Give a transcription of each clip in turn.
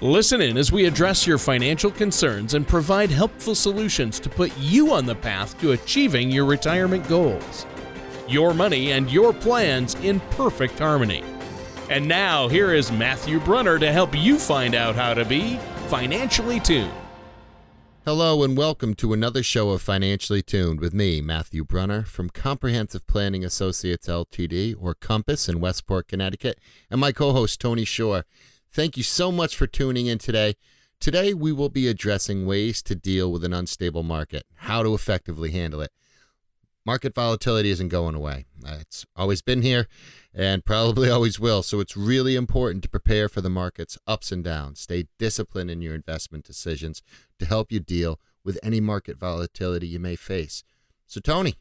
Listen in as we address your financial concerns and provide helpful solutions to put you on the path to achieving your retirement goals. Your money and your plans in perfect harmony. And now, here is Matthew Brunner to help you find out how to be financially tuned. Hello and welcome to another show of Financially Tuned with me, Matthew Brunner from Comprehensive Planning Associates Ltd. or Compass in Westport, Connecticut, and my co-host Tony Shore. Thank you so much for tuning in today. Today we will be addressing ways to deal with an unstable market, how to effectively handle it. Market volatility isn't going away. Uh, it's always been here and probably always will. So it's really important to prepare for the market's ups and downs. Stay disciplined in your investment decisions to help you deal with any market volatility you may face. So, Tony,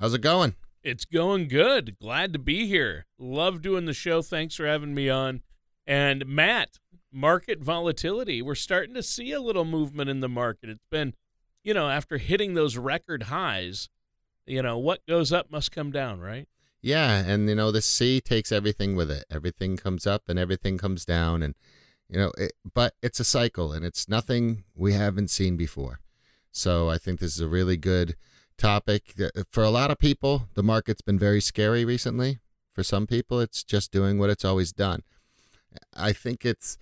how's it going? It's going good. Glad to be here. Love doing the show. Thanks for having me on. And Matt, market volatility. We're starting to see a little movement in the market. It's been, you know, after hitting those record highs, you know, what goes up must come down, right? Yeah, and you know the sea takes everything with it. Everything comes up and everything comes down, and you know, it, but it's a cycle, and it's nothing we haven't seen before. So I think this is a really good topic uh, for a lot of people. The market's been very scary recently. For some people, it's just doing what it's always done. I think it's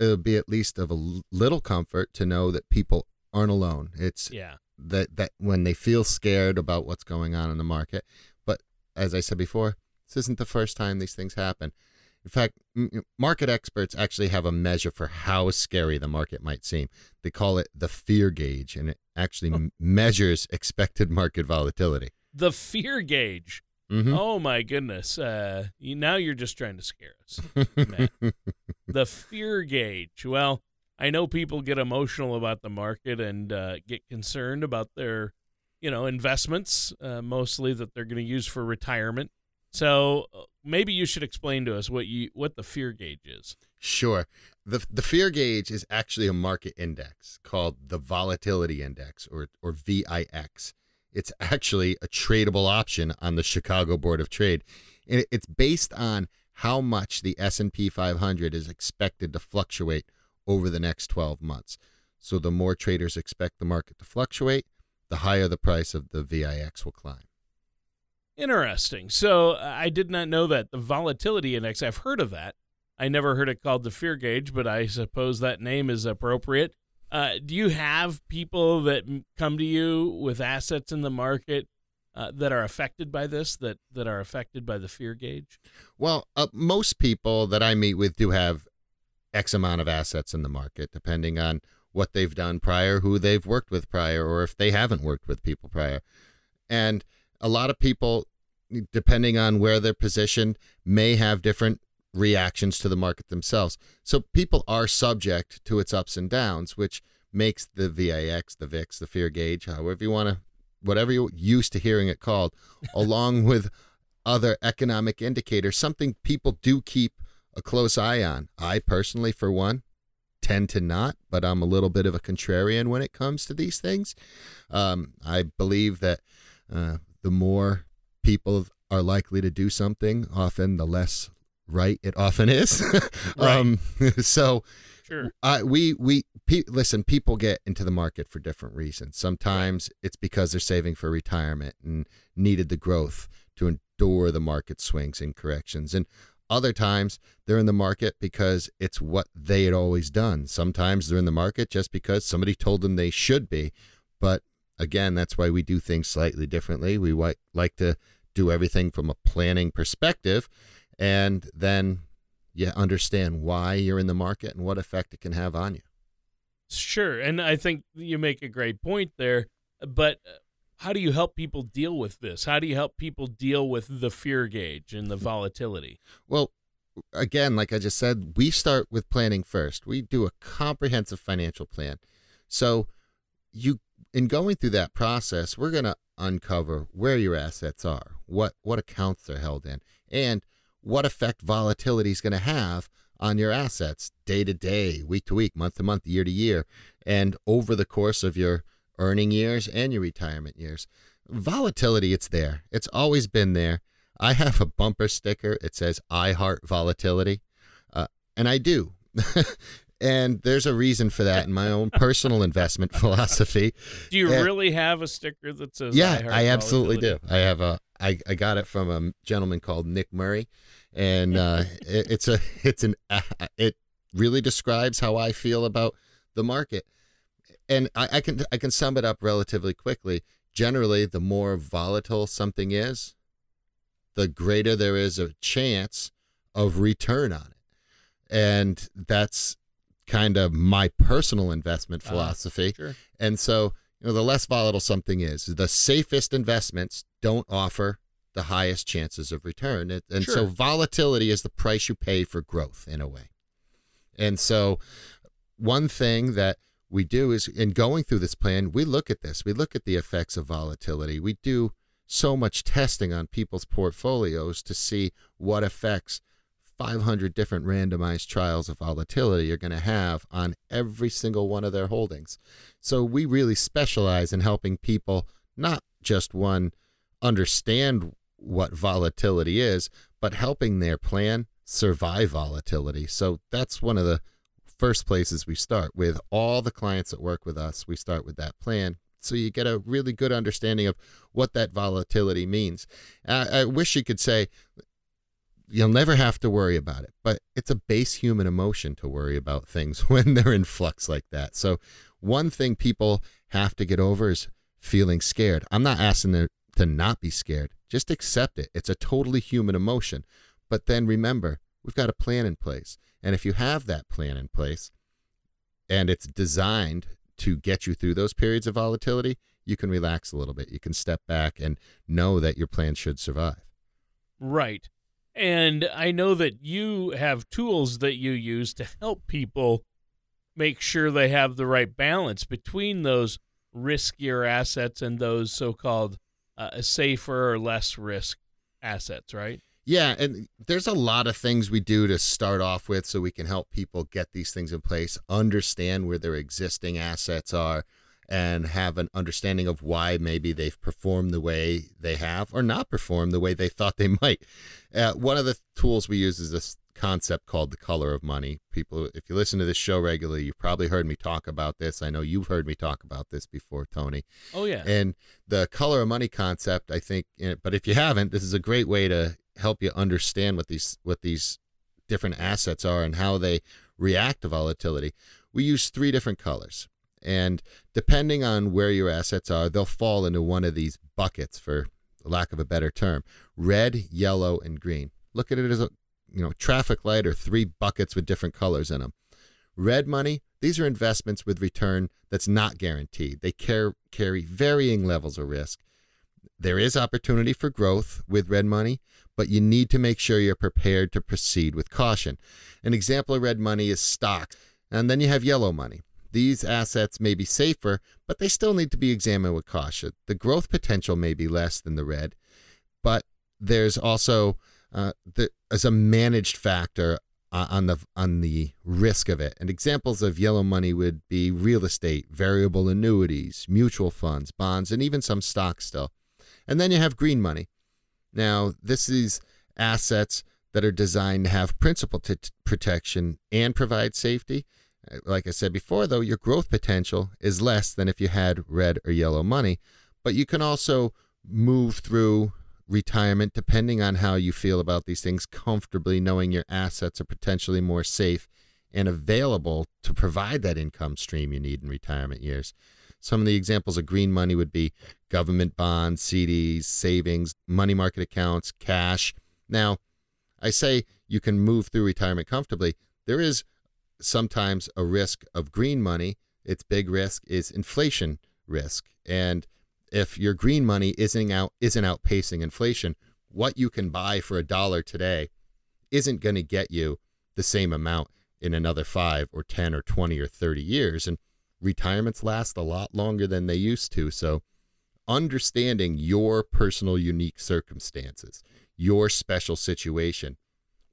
it'll be at least of a little comfort to know that people aren't alone. It's yeah that that when they feel scared about what's going on in the market. But as I said before, this isn't the first time these things happen. In fact, market experts actually have a measure for how scary the market might seem. They call it the fear gauge, and it actually oh. measures expected market volatility. The fear gauge. Mm-hmm. Oh my goodness! Uh, you, now you're just trying to scare us. the fear gauge. Well, I know people get emotional about the market and uh, get concerned about their, you know, investments, uh, mostly that they're going to use for retirement. So uh, maybe you should explain to us what you what the fear gauge is. Sure. The the fear gauge is actually a market index called the volatility index or or VIX. It's actually a tradable option on the Chicago Board of Trade. And it's based on how much the S&P 500 is expected to fluctuate over the next 12 months. So the more traders expect the market to fluctuate, the higher the price of the VIX will climb. Interesting. So I did not know that. The volatility index, I've heard of that. I never heard it called the fear gauge, but I suppose that name is appropriate. Uh, do you have people that come to you with assets in the market uh, that are affected by this, that, that are affected by the fear gauge? Well, uh, most people that I meet with do have X amount of assets in the market, depending on what they've done prior, who they've worked with prior, or if they haven't worked with people prior. And a lot of people, depending on where they're positioned, may have different reactions to the market themselves. So people are subject to its ups and downs, which makes the VIX, the VIX, the fear gauge, however you want to, whatever you're used to hearing it called, along with other economic indicators, something people do keep a close eye on. I personally, for one, tend to not, but I'm a little bit of a contrarian when it comes to these things. Um, I believe that uh, the more people are likely to do something, often the less right it often is. um, so, sure. I, we we pe- listen. People get into the market for different reasons. Sometimes it's because they're saving for retirement and needed the growth to endure the market swings and corrections, and other times they're in the market because it's what they had always done. Sometimes they're in the market just because somebody told them they should be. But again, that's why we do things slightly differently. We like to do everything from a planning perspective and then you understand why you're in the market and what effect it can have on you. Sure. And I think you make a great point there. But uh, how do you help people deal with this? How do you help people deal with the fear gauge and the hmm. volatility? Well, again, like I just said, we start with planning first. We do a comprehensive financial plan. So you in going through that process, we're going to uncover where your assets are, what what accounts they're held in, and what effect volatility is going to have on your assets day to day, week to week, month to month, year to year, and over the course of your earning years and your retirement years. Volatility, it's there. It's always been there. I have a bumper sticker. It says I heart volatility. Uh, and I do. and there's a reason for that in my own personal investment philosophy. Do you And- really have a sticker that says yeah, heart I absolutely do. I have a I, I got it from a gentleman called Nick Murray, and uh, it, it's a it's an it really describes how I feel about the market, and I, I can I can sum it up relatively quickly. Generally, the more volatile something is, the greater there is a chance of return on it, and that's kind of my personal investment Ah, philosophy. Sure. And so, you know, the less volatile something is, the safest investments don't offer the highest chances of return. And, and so, volatility is the price you pay for growth in a way. And so, one thing that we do is in going through this plan, we look at this, we look at the effects of volatility. We do so much testing on people's portfolios to see what effects 500 different randomized trials of volatility are going to have on every single one of their holdings. So we really specialize in helping people not just one understand what volatility is, but helping their plan survive volatility. So that's one of the first places we start with all the clients that work with us. We start with that plan. So you get a really good understanding of what that volatility means. Uh, I wish you could say, you'll never have to worry about it. But it's a base human emotion to worry about things when they're in flux like that. So, one thing people have to get over is feeling scared. I'm not asking to not be scared, just accept it. It's a totally human emotion. But then remember, we've got a plan in place. And if you have that plan in place and it's designed to get you through those periods of volatility, you can relax a little bit. You can step back and know that your plan should survive. Right. And I know that you have tools that you use to help people make sure they have the right balance between those riskier assets and those so called uh, safer or less risk assets, right? Yeah, and there's a lot of things we do to start off with so we can help people get these things in place, understand where their existing assets are, and have an understanding of why maybe they've performed the way they have or not performed the way they thought they might. Uh, one of the tools we use is this concept called the color of money. People, if you listen to this show regularly, you've probably heard me talk about this. I know you've heard me talk about this before, Tony. Oh, yeah. And the color of money concept, I think, but if you haven't, this is a great way to help you understand what these what these different assets are and how they react to volatility. We use three different colors. And depending on where your assets are, they'll fall into one of these buckets for lack of a better term. Red, yellow, and green. Look at it as a you know, traffic light or three buckets with different colors in them. Red money, these are investments with return that's not guaranteed. They care, carry varying levels of risk. There is opportunity for growth with red money, but you need to make sure you're prepared to proceed with caution. An example of red money is stocks. And then you have yellow money. These assets may be safer, but they still need to be examined with caution. The growth potential may be less than the red, but there's also uh, the, as a managed factor uh, on the on the risk of it. And examples of yellow money would be real estate, variable annuities, mutual funds, bonds, and even some stocks still. And then you have green money. Now, this is assets that are designed to have principal t- protection and provide safety. Uh, Like I said before, though, your growth potential is less than if you had red or yellow money, but you can also move through retirement depending on how you feel about these things comfortably knowing your assets are potentially more safe and available to provide that income stream you need in retirement years. Some of the examples of green money would be government bonds, CDs, savings, money market accounts, cash. Now, I say you can move through retirement comfortably. There is sometimes a risk of green money. Its big risk is inflation risk. And if your green money isn't out isn't outpacing inflation, what you can buy for a dollar today isn't going to get you the same amount in another 5 or 10 or 20 or 30 years and retirements last a lot longer than they used to. So, understanding your personal unique circumstances, your special situation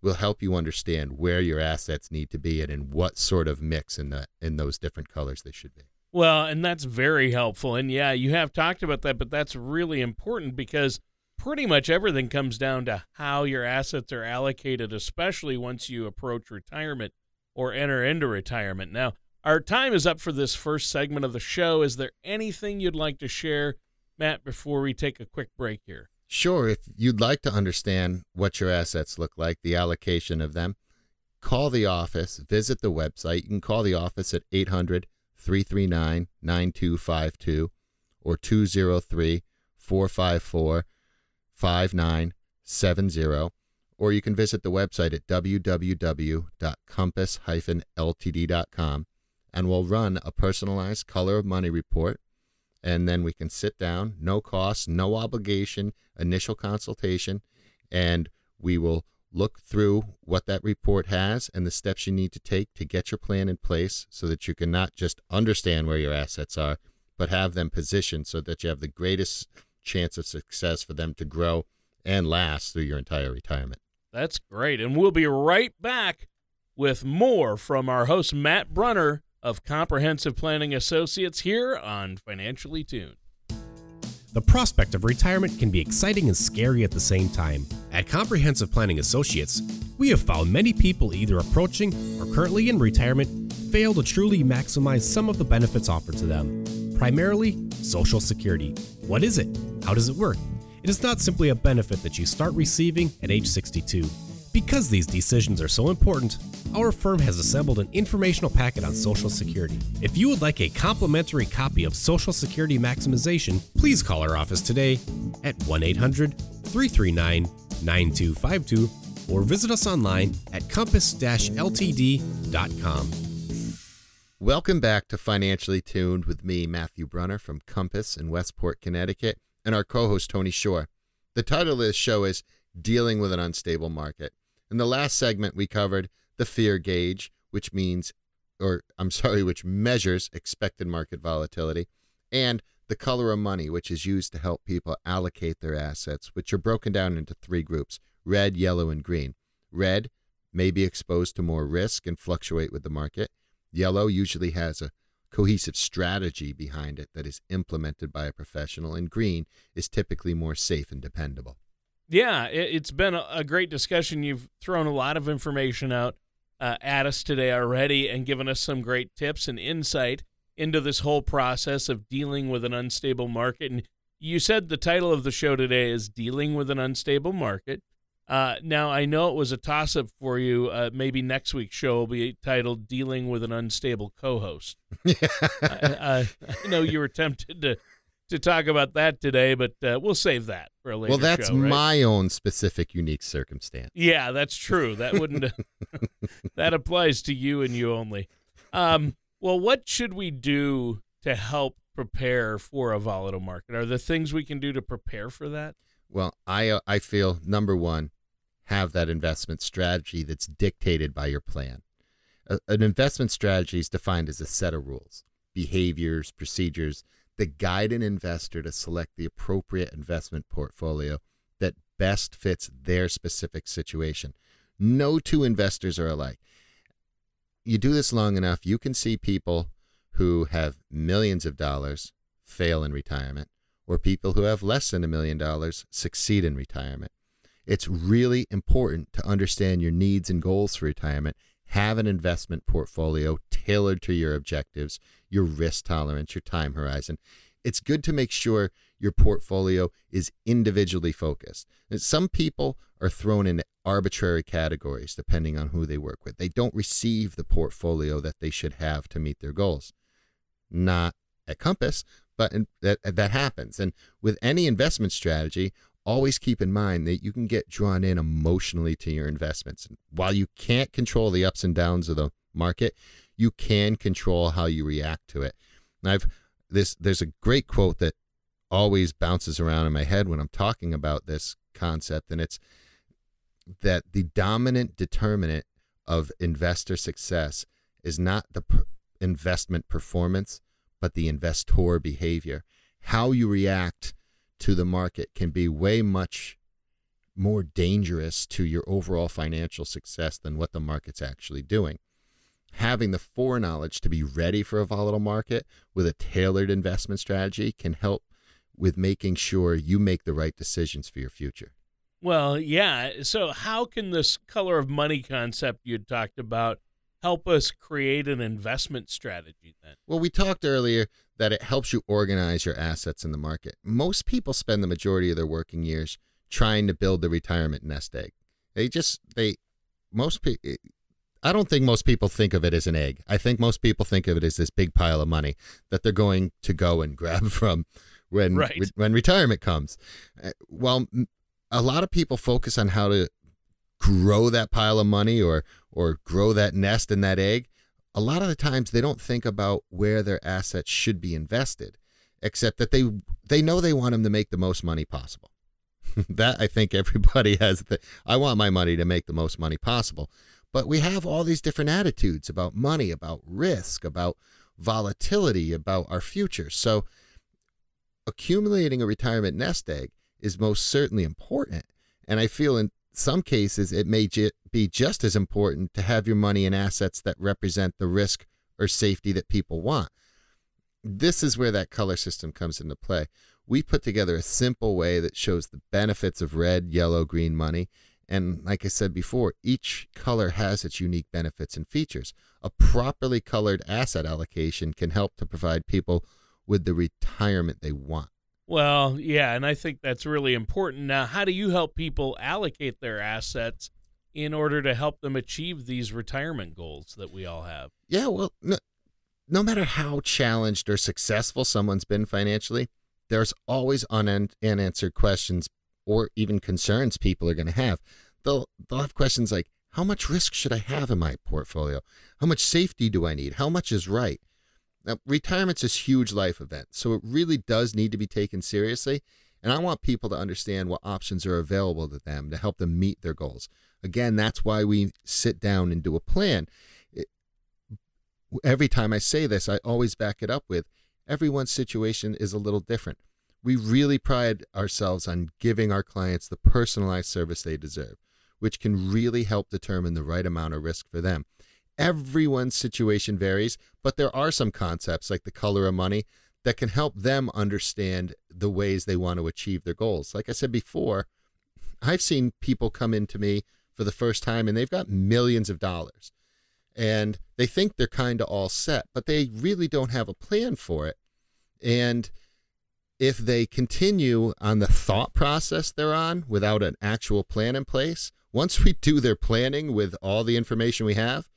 will help you understand where your assets need to be and in what sort of mix in the in those different colors they should be. Well, and that's very helpful. And yeah, you have talked about that, but that's really important because pretty much everything comes down to how your assets are allocated, especially once you approach retirement or enter into retirement. Now, our time is up for this first segment of the show. Is there anything you'd like to share, Matt, before we take a quick break here? Sure. If you'd like to understand what your assets look like, the allocation of them, call the office, visit the website. You can call the office at 800 339 9252 or 203 454 5970. Or you can visit the website at www.compass-ltd.com and we'll run a personalized color of money report and then we can sit down, no cost, no obligation, initial consultation, and we will look through what that report has and the steps you need to take to get your plan in place so that you can not just understand where your assets are, but have them positioned so that you have the greatest chance of success for them to grow and last through your entire retirement. That's great. And we'll be right back with more from our host, Matt Brunner of Comprehensive Planning Associates here on Financially Tuned. The prospect of retirement can be exciting and scary at the same time. At Comprehensive Planning Associates, we have found many people either approaching or currently in retirement fail to truly maximize some of the benefits offered to them. Primarily, Social Security. What is it? How does it work? It is not simply a benefit that you start receiving at age 62. Because these decisions are so important, our firm has assembled an informational packet on Social Security. If you would like a complimentary copy of Social Security Maximization, please call our office today at 1 800 339 9252 or visit us online at compass ltd.com. Welcome back to Financially Tuned with me, Matthew Brunner from Compass in Westport, Connecticut, and our co host, Tony Shore. The title of this show is Dealing with an Unstable Market. In the last segment, we covered the fear gauge, which means, or I'm sorry, which measures expected market volatility, and the color of money, which is used to help people allocate their assets, which are broken down into three groups red, yellow, and green. Red may be exposed to more risk and fluctuate with the market. Yellow usually has a cohesive strategy behind it that is implemented by a professional, and green is typically more safe and dependable. Yeah, it, has been a, great discussion. You've thrown a lot of information out uh, at us today already and given us some great tips and insight into this whole process of dealing with an unstable market. And you said the title of the show today is Dealing with an Unstable Market. Uh, now, I know it was a toss up for you. Uh, maybe next week's show will be titled Dealing with an Unstable Co host. I, I, know you were tempted to to talk about that today, but uh, we'll save that for a later. Well, that's show, right? my own specific, unique circumstance. Yeah, that's true. That wouldn't. that applies to you and you only. Um, well, what should we do to help prepare for a volatile market? Are there things we can do to prepare for that? Well, I uh, I feel number one, have that investment strategy that's dictated by your plan. A, an investment strategy is defined as a set of rules, behaviors, procedures that guide an investor to select the appropriate investment portfolio that best fits their specific situation. No two investors are alike. You do this long enough, you can see people who have millions of dollars fail in retirement, or people who have less than a million dollars succeed in retirement. It's really important to understand your needs and goals for retirement. Have an investment portfolio tailored to your objectives, your risk tolerance, your time horizon. It's good to make sure your portfolio is individually focused. Some people are thrown in arbitrary categories depending on who they work with. They don't receive the portfolio that they should have to meet their goals. Not at Compass, but that that happens. And with any investment strategy, always keep in mind that you can get drawn in emotionally to your investments. And While you can't control the ups and downs of the market, you can control how you react to it. And I've this there's a great quote that always bounces around in my head when I'm talking about this concept and it's that the dominant determinant of investor success is not the investment performance, but the investor behavior. How you react to the market can be way much more dangerous to your overall financial success than what the market's actually doing. Having the foreknowledge to be ready for a volatile market with a tailored investment strategy can help with making sure you make the right decisions for your future. Well, yeah. So, how can this color of money concept you talked about help us create an investment strategy then? Well, we talked earlier that it helps you organize your assets in the market. Most people spend the majority of their working years trying to build the retirement nest egg. They just they most people I don't think most people think of it as an egg. I think most people think of it as this big pile of money that they're going to go and grab from when right. re- when retirement comes. Uh, well, a lot of people focus on how to grow that pile of money or or grow that nest and that egg. A lot of the times they don't think about where their assets should be invested, except that they they know they want them to make the most money possible. that I think everybody has. The, I want my money to make the most money possible. But we have all these different attitudes about money, about risk, about volatility, about our future. So accumulating a retirement nest egg is most certainly important. And I feel in some cases it may j- be just as important to have your money in assets that represent the risk or safety that people want. This is where that color system comes into play we put together a simple way that shows the benefits of red, yellow, green money. And like I said before, each color has its unique benefits and features. A properly colored asset allocation can help to provide people with the retirement they want. Well, yeah, and I think that's really important. Now, how do you help people allocate their assets in order to help them achieve these retirement goals that we all have? Yeah, well, no, no matter how challenged or successful someone's been financially, there's always unanswered questions or even concerns people are going to have. They'll they'll have questions like, how much risk should I have in my portfolio? How much safety do I need? How much is right? Now, retirement's a huge life event, so it really does need to be taken seriously. And I want people to understand what options are available to them to help them meet their goals. Again, that's why we sit down and do a plan. It, every time I say this, I always back it up with everyone's situation is a little different. We really pride ourselves on giving our clients the personalized service they deserve, which can really help determine the right amount of risk for them. Everyone's situation varies, but there are some concepts like the color of money that can help them understand the ways they want to achieve their goals. Like I said before, I've seen people come into me for the first time and they've got millions of dollars and they think they're kind of all set, but they really don't have a plan for it. And if they continue on the thought process they're on without an actual plan in place, once we do their planning with all the information we have,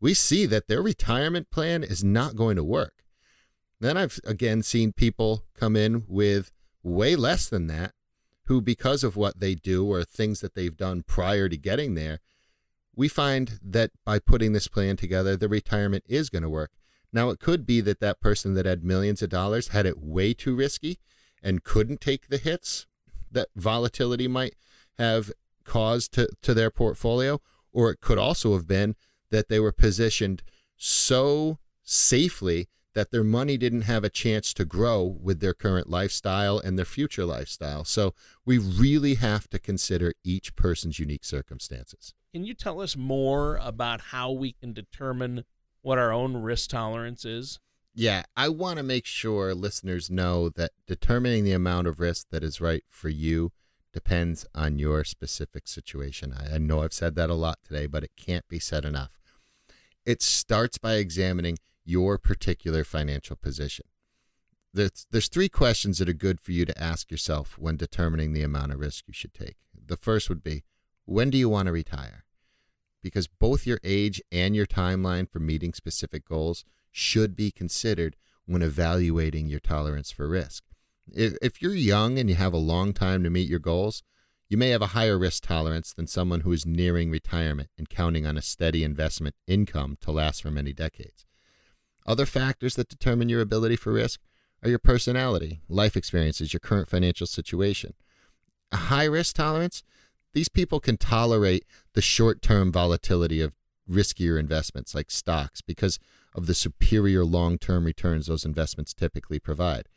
we see that their retirement plan is not going to work. Then I've again seen people come in with way less than that who, because of what they do or things that they've done prior to getting there, we find that by putting this plan together, the retirement is going to work. Now, it could be that that person that had millions of dollars had it way too risky and couldn't take the hits that volatility might have caused to, to their portfolio, or it could also have been that they were positioned so safely that their money didn't have a chance to grow with their current lifestyle and their future lifestyle. So we really have to consider each person's unique circumstances. Can you tell us more about how we can determine what our own risk tolerance is? Yeah, I want to make sure listeners know that determining the amount of risk that is right for you depends on your specific situation. I know I've said that a lot today, but it can't be said enough. It starts by examining your particular financial position. There's, there's three questions that are good for you to ask yourself when determining the amount of risk you should take. The first would be when do you want to retire? Because both your age and your timeline for meeting specific goals should be considered when evaluating your tolerance for risk. If, you're young and you have a long time to meet your goals, you may have a higher risk tolerance than someone who is nearing retirement and counting on a steady investment income to last for many decades. Other factors that determine your ability for risk are your personality, life experiences, your current financial situation. A high risk tolerance these people can tolerate the short term volatility of riskier investments like stocks because of the superior long term returns those investments typically provide.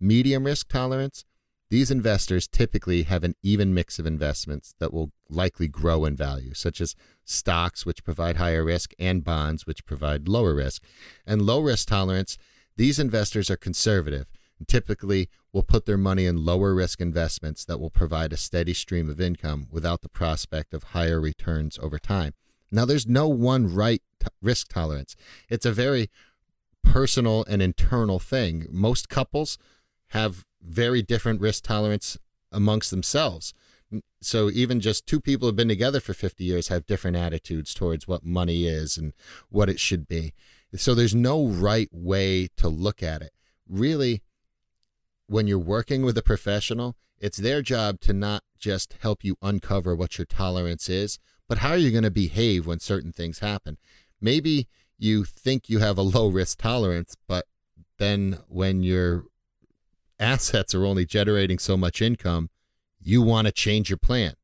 Medium risk tolerance, these investors typically have an even mix of investments that will likely grow in value, such as stocks, which provide higher risk, and bonds, which provide lower risk. And low risk tolerance, these investors are conservative and typically will put their money in lower risk investments that will provide a steady stream of income without the prospect of higher returns over time. Now, there's no one right t- risk tolerance, it's a very personal and internal thing. Most couples have very different risk tolerance amongst themselves. So even just two people who've been together for 50 years have different attitudes towards what money is and what it should be. So there's no right way to look at it. Really, when you're working with a professional, it's their job to not just help you uncover what your tolerance is, but how are you going to behave when certain things happen. Maybe you think you have a low risk tolerance, but then when your assets are only generating so much income, you want to change your plan.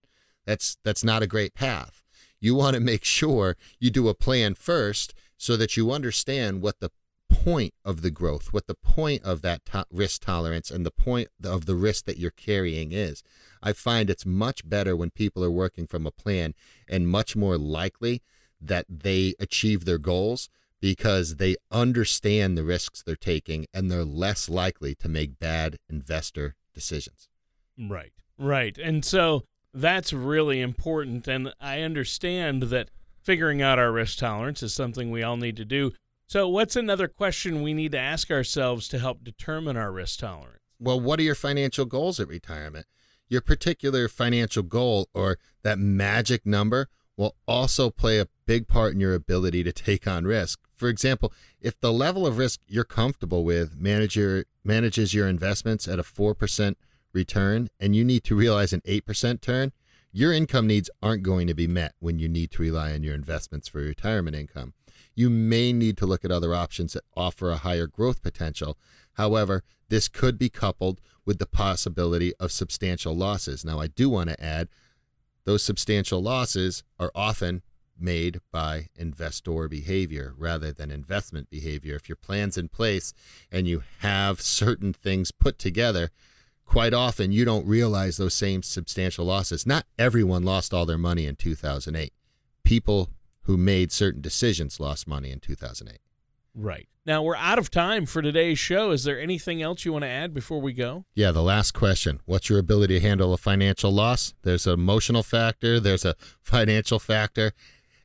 That's that's not a great path. You want to make sure you do a plan first so that you understand what the point of the growth, what the point of that to- risk tolerance and the point of the risk that you're carrying is. I find it's much better when people are working from a plan and much more likely that they achieve their goals because they understand the risks they're taking and they're less likely to make bad investor decisions. Right. Right. And so that's really important. And I understand that figuring out our risk tolerance is something we all need to do. So, what's another question we need to ask ourselves to help determine our risk tolerance? Well, what are your financial goals at retirement? Your particular financial goal or that magic number will also play a big part in your ability to take on risk. For example, if the level of risk you're comfortable with manage your, manages your investments at a 4% return and you need to realize an 8% turn, your income needs aren't going to be met when you need to rely on your investments for retirement income you may need to look at other options that offer a higher growth potential. However, this could be coupled with the possibility of substantial losses. Now, I do want to add those substantial losses are often made by investor behavior rather than investment behavior. If your plan's in place and you have certain things put together, quite often you don't realize those same substantial losses. Not everyone lost all their money in 2008. People who made certain decisions lost money in 2008. Right. Now we're out of time for today's show. Is there anything else you want to add before we go? Yeah, the last question. What's your ability to handle a financial loss? There's an emotional factor, there's a financial factor.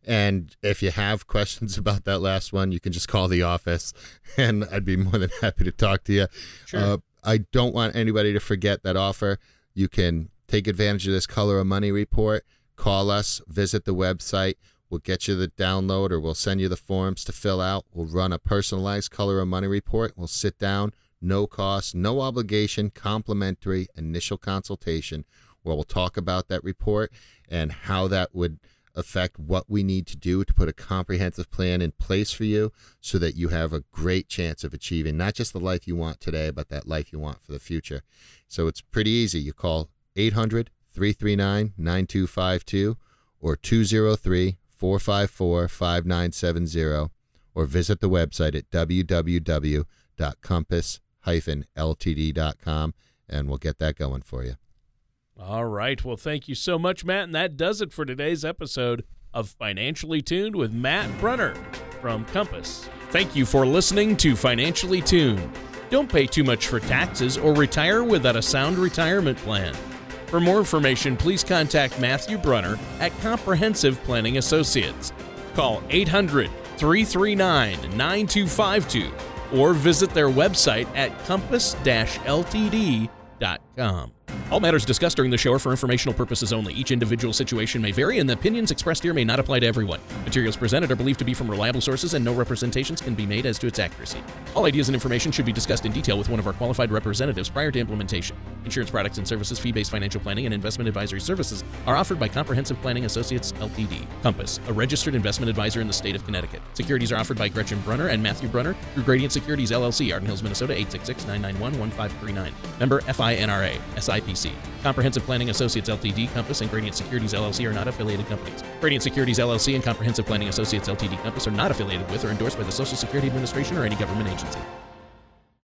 And if you have questions about that last one, you can just call the office and I'd be more than happy to talk to you. Sure. Uh, I don't want anybody to forget that offer. You can take advantage of this color of money report, call us, visit the website. We'll get you the download or we'll send you the forms to fill out. We'll run a personalized color of money report. We'll sit down, no cost, no obligation, complimentary initial consultation where we'll talk about that report and how that would affect what we need to do to put a comprehensive plan in place for you so that you have a great chance of achieving not just the life you want today, but that life you want for the future. So it's pretty easy. You call 800 339 9252 or 203 454 5970 or visit the website at www.compass-ltd.com and we'll get that going for you. All right. Well, thank you so much, Matt. And that does it for today's episode of Financially Tuned with Matt Brunner from Compass. Thank you for listening to Financially Tuned. Don't pay too much for taxes or retire without a sound retirement plan. For more information, please contact Matthew Brunner at Comprehensive Planning Associates. Call 800 339 9252 or visit their website at compass ltd.com. All matters discussed during the show are for informational purposes only. Each individual situation may vary, and the opinions expressed here may not apply to everyone. Materials presented are believed to be from reliable sources, and no representations can be made as to its accuracy. All ideas and information should be discussed in detail with one of our qualified representatives prior to implementation. Insurance products and services, fee based financial planning, and investment advisory services are offered by Comprehensive Planning Associates LTD. Compass, a registered investment advisor in the state of Connecticut. Securities are offered by Gretchen Brunner and Matthew Brunner through Gradient Securities LLC, Arden Hills, Minnesota 866 991 1539. Member FINRA, SIPC. LLC. Comprehensive Planning Associates Ltd, Compass, and Gradient Securities LLC are not affiliated companies. Gradient Securities LLC and Comprehensive Planning Associates Ltd, Compass are not affiliated with or endorsed by the Social Security Administration or any government agency.